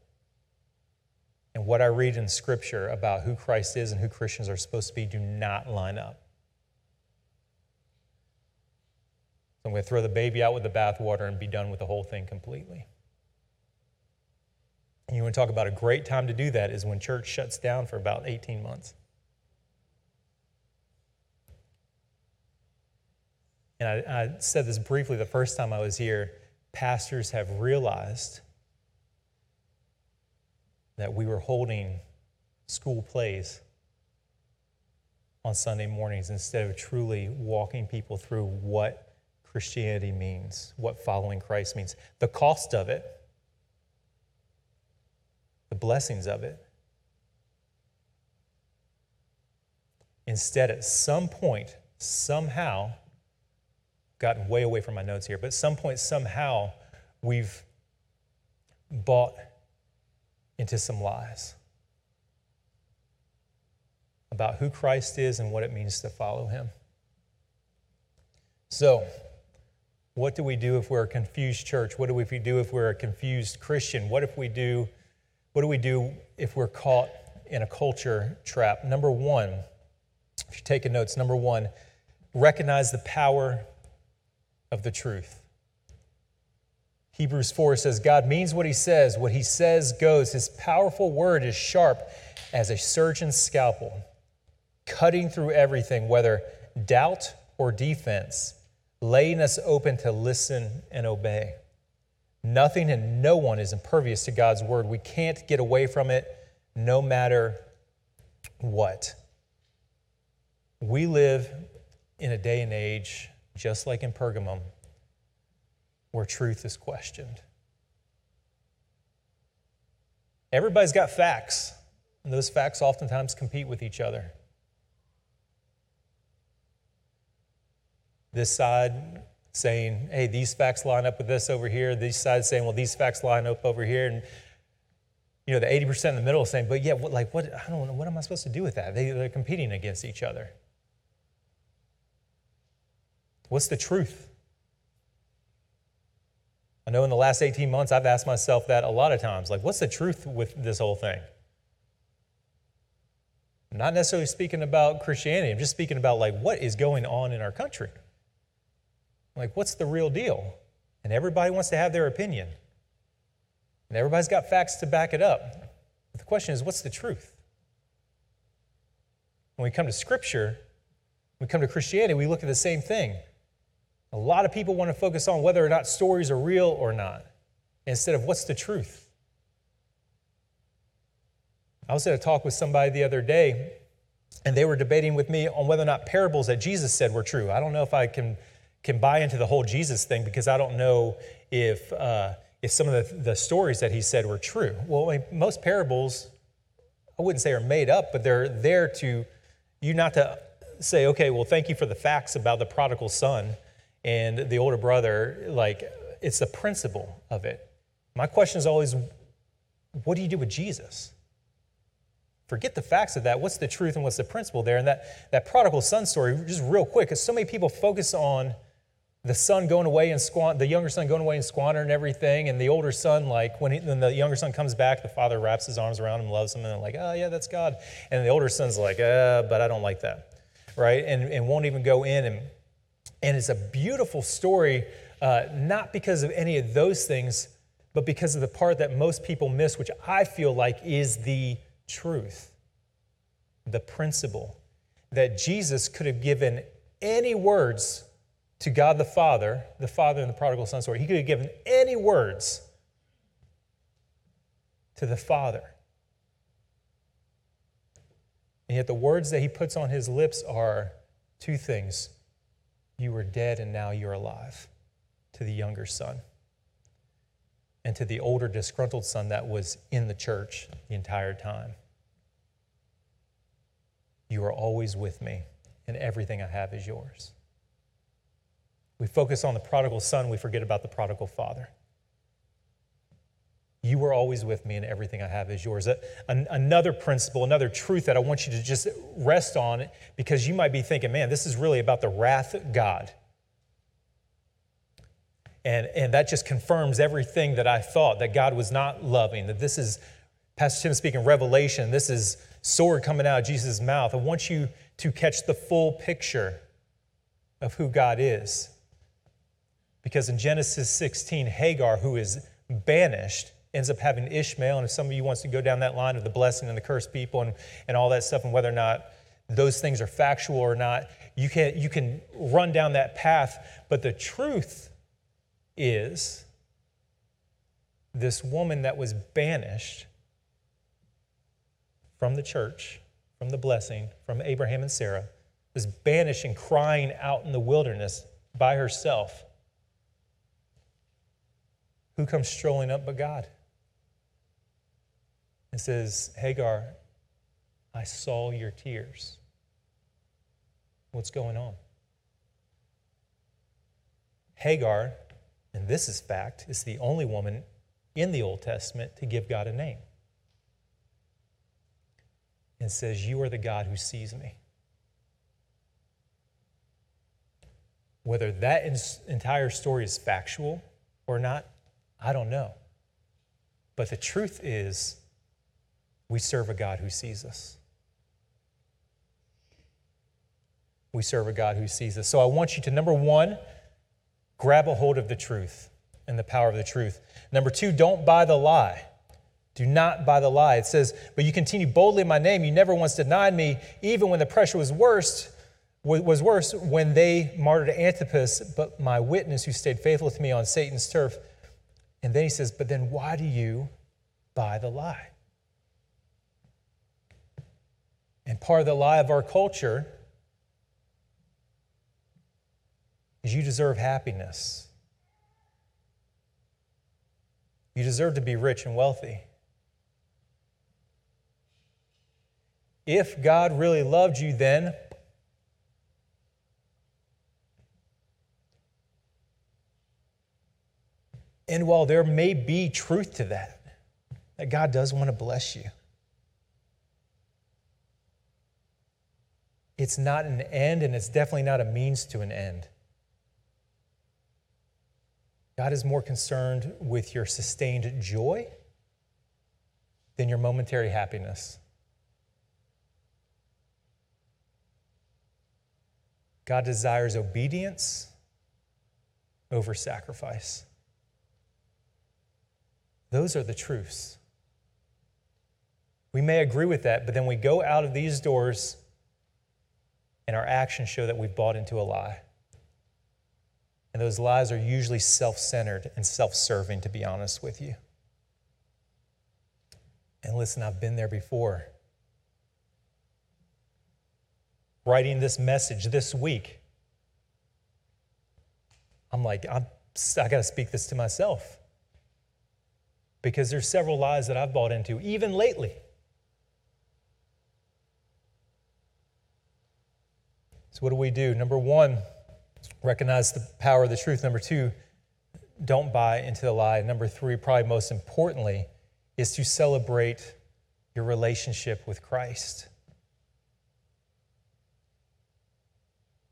and what I read in Scripture about who Christ is and who Christians are supposed to be do not line up. So I'm going to throw the baby out with the bathwater and be done with the whole thing completely. And you want to talk about a great time to do that is when church shuts down for about 18 months. And I, I said this briefly the first time I was here pastors have realized that we were holding school plays on Sunday mornings instead of truly walking people through what Christianity means, what following Christ means, the cost of it, the blessings of it. Instead, at some point, somehow, gotten way away from my notes here, but at some point, somehow, we've bought into some lies about who Christ is and what it means to follow him. So, what do we do if we're a confused church? What do we do if we're a confused Christian? What if we do What do we do if we're caught in a culture trap? Number one, if you're taking notes, number one, recognize the power of the truth. Hebrews 4 says, God means what he says. What he says goes. His powerful word is sharp as a surgeon's scalpel, cutting through everything, whether doubt or defense, laying us open to listen and obey. Nothing and no one is impervious to God's word. We can't get away from it no matter what. We live in a day and age, just like in Pergamum, where truth is questioned. Everybody's got facts, and those facts oftentimes compete with each other. This side saying, hey, these facts line up with this over here. These sides saying, well, these facts line up over here. And, you know, the 80% in the middle saying, but yeah, what, like, what, I don't know, what am I supposed to do with that? They, they're competing against each other. What's the truth? I know in the last 18 months, I've asked myself that a lot of times. Like, what's the truth with this whole thing? I'm not necessarily speaking about Christianity, I'm just speaking about, like, what is going on in our country. Like, what's the real deal? And everybody wants to have their opinion. And everybody's got facts to back it up. But the question is, what's the truth? When we come to Scripture, we come to Christianity, we look at the same thing. A lot of people want to focus on whether or not stories are real or not, instead of what's the truth. I was at a talk with somebody the other day, and they were debating with me on whether or not parables that Jesus said were true. I don't know if I can can buy into the whole Jesus thing because I don't know if, uh, if some of the, the stories that he said were true. Well, I mean, most parables, I wouldn't say are made up, but they're there to you not to say, okay, well, thank you for the facts about the prodigal son and the older brother. Like, it's the principle of it. My question is always, what do you do with Jesus? Forget the facts of that. What's the truth and what's the principle there? And that, that prodigal son story, just real quick, because so many people focus on the son going away and squander, the younger son going away and squandering everything, and the older son, like when, he, when the younger son comes back, the father wraps his arms around him, loves him, and they're like, oh yeah, that's God. And the older son's like, uh, but I don't like that, right? And, and won't even go in. And, and it's a beautiful story, uh, not because of any of those things, but because of the part that most people miss, which I feel like is the truth, the principle that Jesus could have given any words to God the Father, the Father in the prodigal son story. He could have given any words to the Father. And yet the words that he puts on his lips are two things You were dead and now you're alive, to the younger son. And to the older disgruntled son that was in the church the entire time. You are always with me, and everything I have is yours. We focus on the prodigal son, we forget about the prodigal father. You were always with me, and everything I have is yours. another principle, another truth that I want you to just rest on, because you might be thinking, man, this is really about the wrath of God. And, and that just confirms everything that I thought that God was not loving, that this is, Pastor Tim speaking, revelation, this is sword coming out of Jesus' mouth. I want you to catch the full picture of who God is. Because in Genesis 16, Hagar, who is banished, ends up having Ishmael. And if some of you wants to go down that line of the blessing and the cursed people and, and all that stuff, and whether or not those things are factual or not, you can, you can run down that path. But the truth is, this woman that was banished from the church, from the blessing, from Abraham and Sarah, was banished and crying out in the wilderness by herself who comes strolling up but God? And says, Hagar, I saw your tears. What's going on? Hagar, and this is fact, is the only woman in the Old Testament to give God a name. And says, You are the God who sees me. Whether that entire story is factual or not, I don't know. But the truth is, We serve a God who sees us. We serve a God who sees us. So I want you to, number one, grab a hold of the truth and the power of the truth. Number two, don't buy the lie. Do not buy the lie. It says, But you continue boldly in my name. You never once denied me, even when the pressure was worst, was worse when they martyred Antipas, but my witness who stayed faithful to me on Satan's turf. And then he says, But then why do you buy the lie? And part of the lie of our culture is you deserve happiness. You deserve to be rich and wealthy. If God really loved you, then and while there may be truth to that, that God does want to bless you, it's not an end and it's definitely not a means to an end. God is more concerned with your sustained joy than your momentary happiness. God desires obedience over sacrifice. Those are the truths. We may agree with that, but then we go out of these doors and our actions show that we've bought into a lie. And those lies are usually self centered and self serving, to be honest with you. And listen, I've been there before. Writing this message this week, I'm like, I'm, I got to speak this to myself. Because there's several lies that I've bought into, even lately. So, what do we do? Number one, recognize the power of the truth. Number two, don't buy into the lie. Number three, probably most importantly, is to celebrate your relationship with Christ.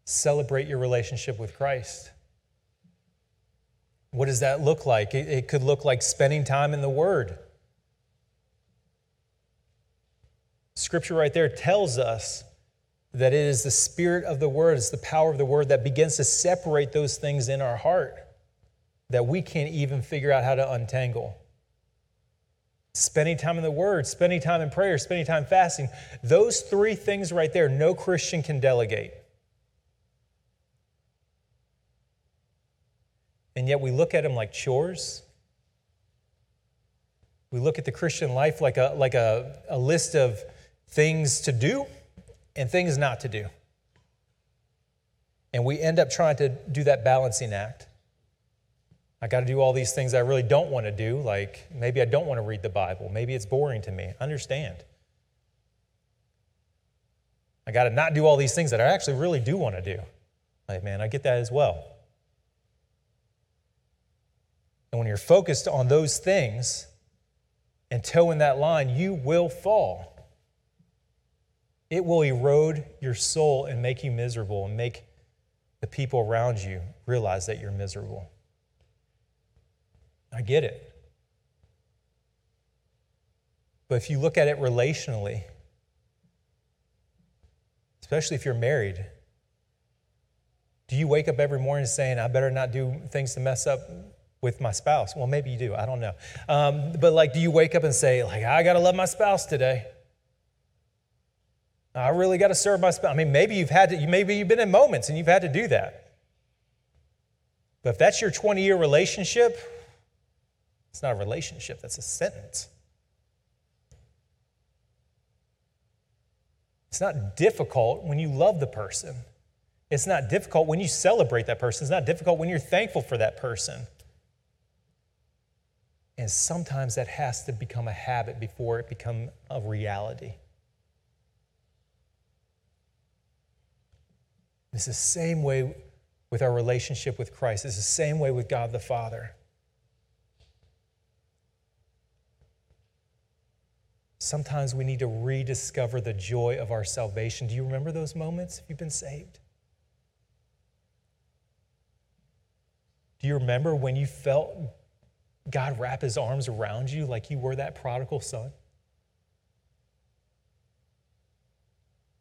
Celebrate your relationship with Christ. What does that look like? It, it could look like spending time in the Word. Scripture right there tells us that it is the spirit of the word, it's the power of the word that begins to separate those things in our heart that we can't even figure out how to untangle. Spending time in the word, spending time in prayer, spending time fasting, those three things right there, no Christian can delegate. And yet we look at them like chores. We look at the Christian life like a, like a, a list of things to do and things not to do. And we end up trying to do that balancing act. I got to do all these things I really don't want to do, like maybe I don't want to read the Bible. Maybe it's boring to me. Understand. I got to not do all these things that I actually really do want to do. Like, man, I get that as well. And when you're focused on those things and toeing that line, you will fall. It will erode your soul and make you miserable and make the people around you realize that you're miserable. I get it. But if you look at it relationally, especially if you're married, do you wake up every morning saying, I better not do things to mess up with my spouse? Well, maybe you do. I don't know. Um, but like, do you wake up and say, like, I got to love my spouse today? I really got to serve my spouse. I mean, maybe you've had to, maybe you've been in moments and you've had to do that. But if that's your 20 year relationship, it's not a relationship, that's a sentence. It's not difficult when you love the person. It's not difficult when you celebrate that person. It's not difficult when you're thankful for that person. And sometimes that has to become a habit before it become a reality. It's the same way with our relationship with Christ. It's the same way with God the Father. Sometimes we need to rediscover the joy of our salvation. Do you remember those moments if you've been saved? Do you remember when you felt God wrap his arms around you like you were that prodigal son?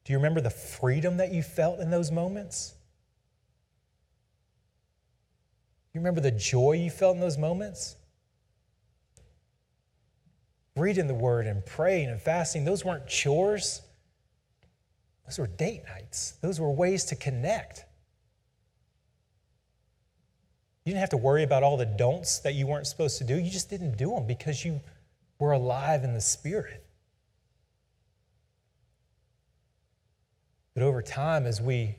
Do you remember the freedom that you felt in those moments? You remember the joy you felt in those moments? Reading the word and praying and fasting, those weren't chores. Those were date nights. Those were ways to connect. You didn't have to worry about all the don'ts that you weren't supposed to do. You just didn't do them because you were alive in the Spirit. But over time, as we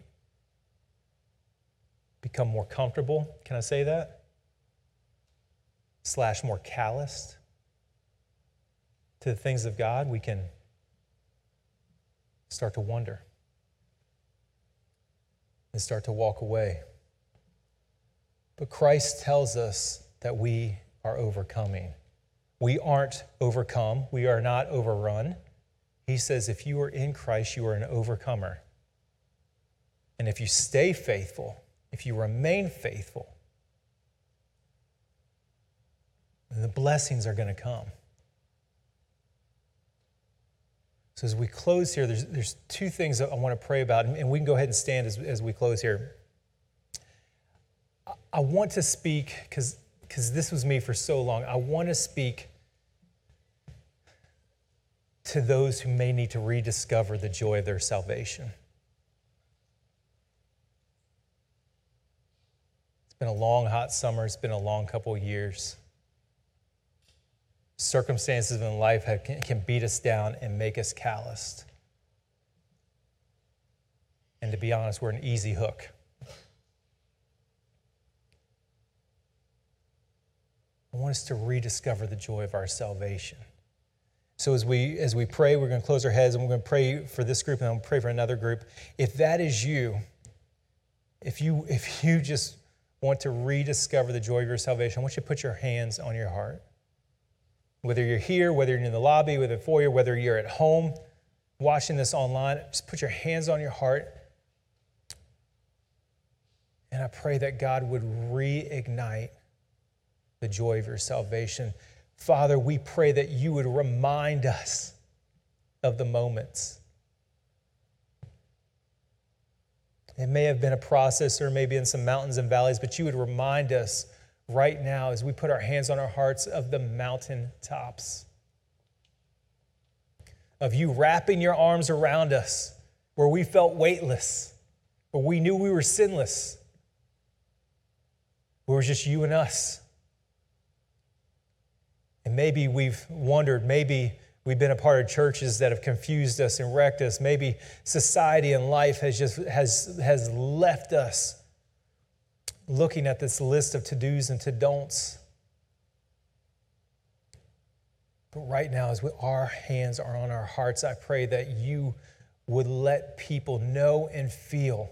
become more comfortable, can I say that? Slash more calloused to the things of God, we can start to wonder and start to walk away. But Christ tells us that we are overcoming. We aren't overcome, we are not overrun. He says, if you are in Christ, you are an overcomer. And if you stay faithful, if you remain faithful, the blessings are going to come. So, as we close here, there's, there's two things I want to pray about, and we can go ahead and stand as, as we close here. I want to speak, because this was me for so long, I want to speak to those who may need to rediscover the joy of their salvation. It's been a long, hot summer, it's been a long couple of years. Circumstances in life have, can beat us down and make us calloused. And to be honest, we're an easy hook. I want us to rediscover the joy of our salvation. So as we as we pray, we're going to close our heads and we're going to pray for this group and I'm going to pray for another group. If that is you, if you if you just want to rediscover the joy of your salvation, I want you to put your hands on your heart. Whether you're here, whether you're in the lobby, whether foyer, whether you're at home watching this online, just put your hands on your heart. And I pray that God would reignite the joy of your salvation. Father, we pray that you would remind us of the moments. It may have been a process or maybe in some mountains and valleys, but you would remind us right now as we put our hands on our hearts of the mountain tops. Of you wrapping your arms around us where we felt weightless, where we knew we were sinless, where it was just you and us. And maybe we've wondered, maybe we've been a part of churches that have confused us and wrecked us. Maybe society and life has just has, has left us looking at this list of to-dos and to-don'ts. But right now, as we, our hands are on our hearts, I pray that you would let people know and feel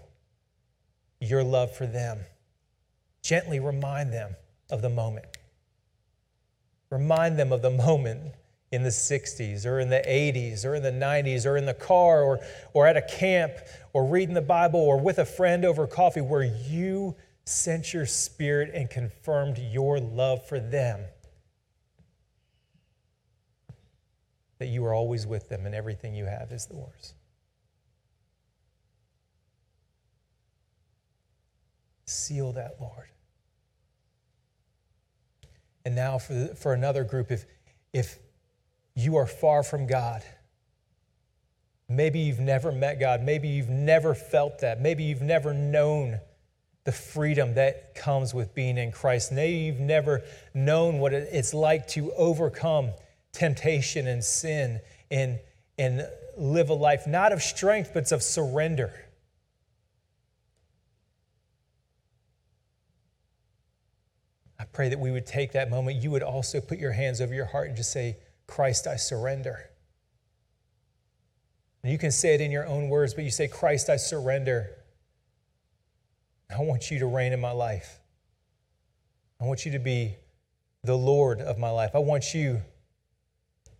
your love for them. Gently remind them of the moment. Remind them of the moment in the 60s or in the 80s or in the 90s or in the car or, or at a camp or reading the Bible or with a friend over coffee where you sent your spirit and confirmed your love for them. That you are always with them and everything you have is theirs. Seal that, Lord. And now for, for another group, if, if you are far from God, maybe you've never met God, maybe you've never felt that, maybe you've never known the freedom that comes with being in Christ. Maybe you've never known what it's like to overcome temptation and sin and, and live a life not of strength, but of surrender. I pray that we would take that moment. You would also put your hands over your heart and just say, Christ, I surrender. And you can say it in your own words, but you say, Christ, I surrender. I want you to reign in my life. I want you to be the Lord of my life. I want you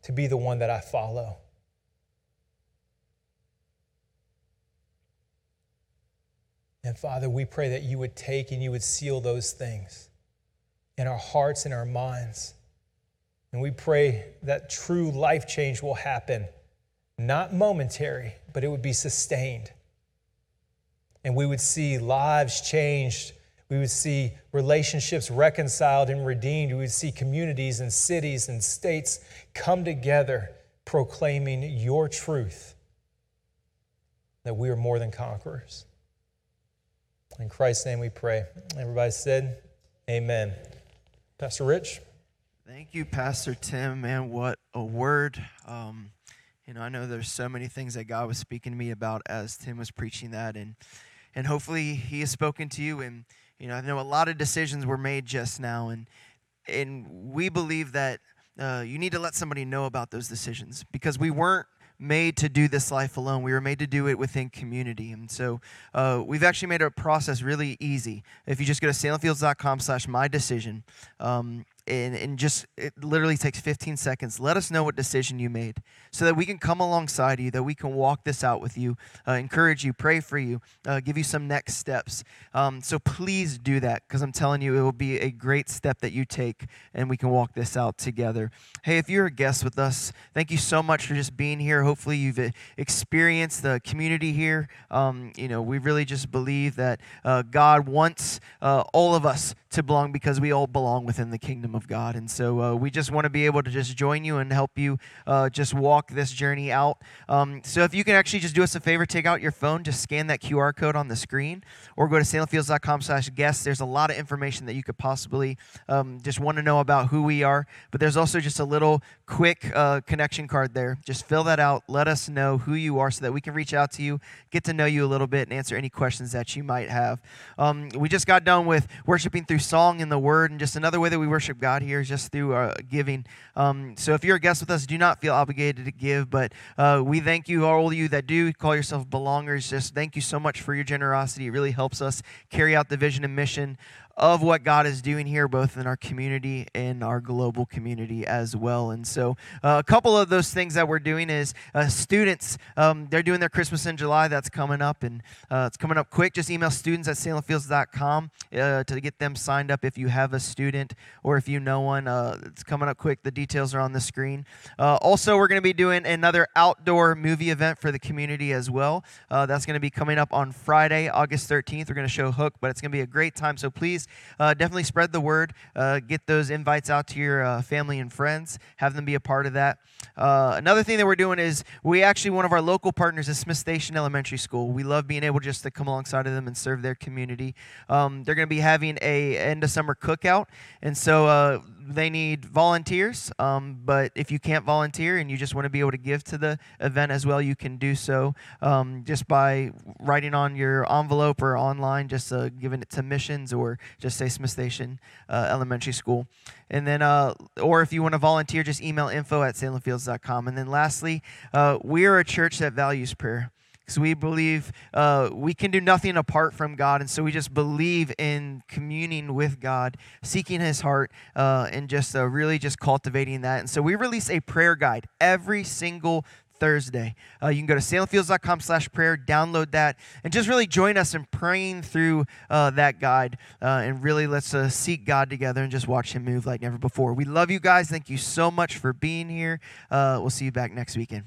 to be the one that I follow. And Father, we pray that you would take and you would seal those things in our hearts and our minds. And we pray that true life change will happen not momentary, but it would be sustained. And we would see lives changed. We would see relationships reconciled and redeemed. We would see communities and cities and states come together proclaiming your truth that we are more than conquerors. In Christ's name we pray. Everybody said, Amen. Pastor Rich. Thank you, Pastor Tim. Man, what a word. Um, you know, I know there's so many things that God was speaking to me about as Tim was preaching that, and and hopefully He has spoken to you. And you know, I know a lot of decisions were made just now, and and we believe that uh, you need to let somebody know about those decisions because we weren't made to do this life alone. We were made to do it within community. And so uh, we've actually made our process really easy. If you just go to salemfields.com slash my decision, um, and, and just it literally takes 15 seconds. Let us know what decision you made so that we can come alongside you that we can walk this out with you uh, encourage you pray for you uh, give you some next steps. Um, so please do that because i'm telling you it will be a great step that you take and we can walk this out together. Hey if you're a guest with us thank you so much for just being here. Hopefully you've uh, experienced the community here. Um, you know we really just believe that uh, god wants uh, all of us to belong because we all belong within the kingdom of God. And so uh, we just want to be able to just join you and help you uh, just walk this journey out. Um, so if you can actually just do us a favor, take out your phone, just scan that QR code on the screen, or go to salemfields.com slash guests. There's a lot of information that you could possibly um, just want to know about who we are. But there's also just a little quick uh, connection card there. Just fill that out. Let us know who you are so that we can reach out to you, get to know you a little bit, and answer any questions that you might have. Um, we just got done with worshiping through song and the word, and just another way that we worship God here is just through uh, giving. Um, so if you're a guest with us, do not feel obligated to give, but uh, we thank you, all of you that do call yourself belongers. Just thank you so much for your generosity. It really helps us carry out the vision and mission of what God is doing here, both in our community and our global community as well. And so, uh, a couple of those things that we're doing is uh, students, um, they're doing their Christmas in July. That's coming up, and uh, it's coming up quick. Just email students at salemfields.com uh, to get them signed up if you have a student or if you know one. Uh, it's coming up quick. The details are on the screen. Uh, also, we're going to be doing another outdoor movie event for the community as well. that's going to be coming up on Friday, August 13th. We're going to show Hook, but it's going to be a great time. So please uh, definitely spread the word. Uh, get those invites out to your uh, family and friends. Have them be a part of that. Uh, another thing that we're doing is we actually, one of our local partners is Smith Station Elementary School. We love being able just to come alongside of them and serve their community. Um, they're going to be having a end of summer cookout. And so uh, they need volunteers. Um, but if you can't volunteer and you just want to be able to give to the event as well, you can do so um, just by writing on your envelope or online, just uh, giving it to missions or just say Smith Station uh, Elementary School. And then, uh, or if you want to volunteer, just email info at salemfields.com. And then lastly, uh, we are a church that values prayer because we believe uh, we can do nothing apart from God. And so we just believe in communing with God, seeking His heart, uh, and just uh, really just cultivating that. And so we release a prayer guide every single Thursday. Uh, you can go to salemfields.com slash prayer, download that, and just really join us in praying through uh, that guide. Uh, and really let's uh, seek God together and just watch Him move like never before. We love you guys. Thank you so much for being here. Uh, we'll see you back next weekend.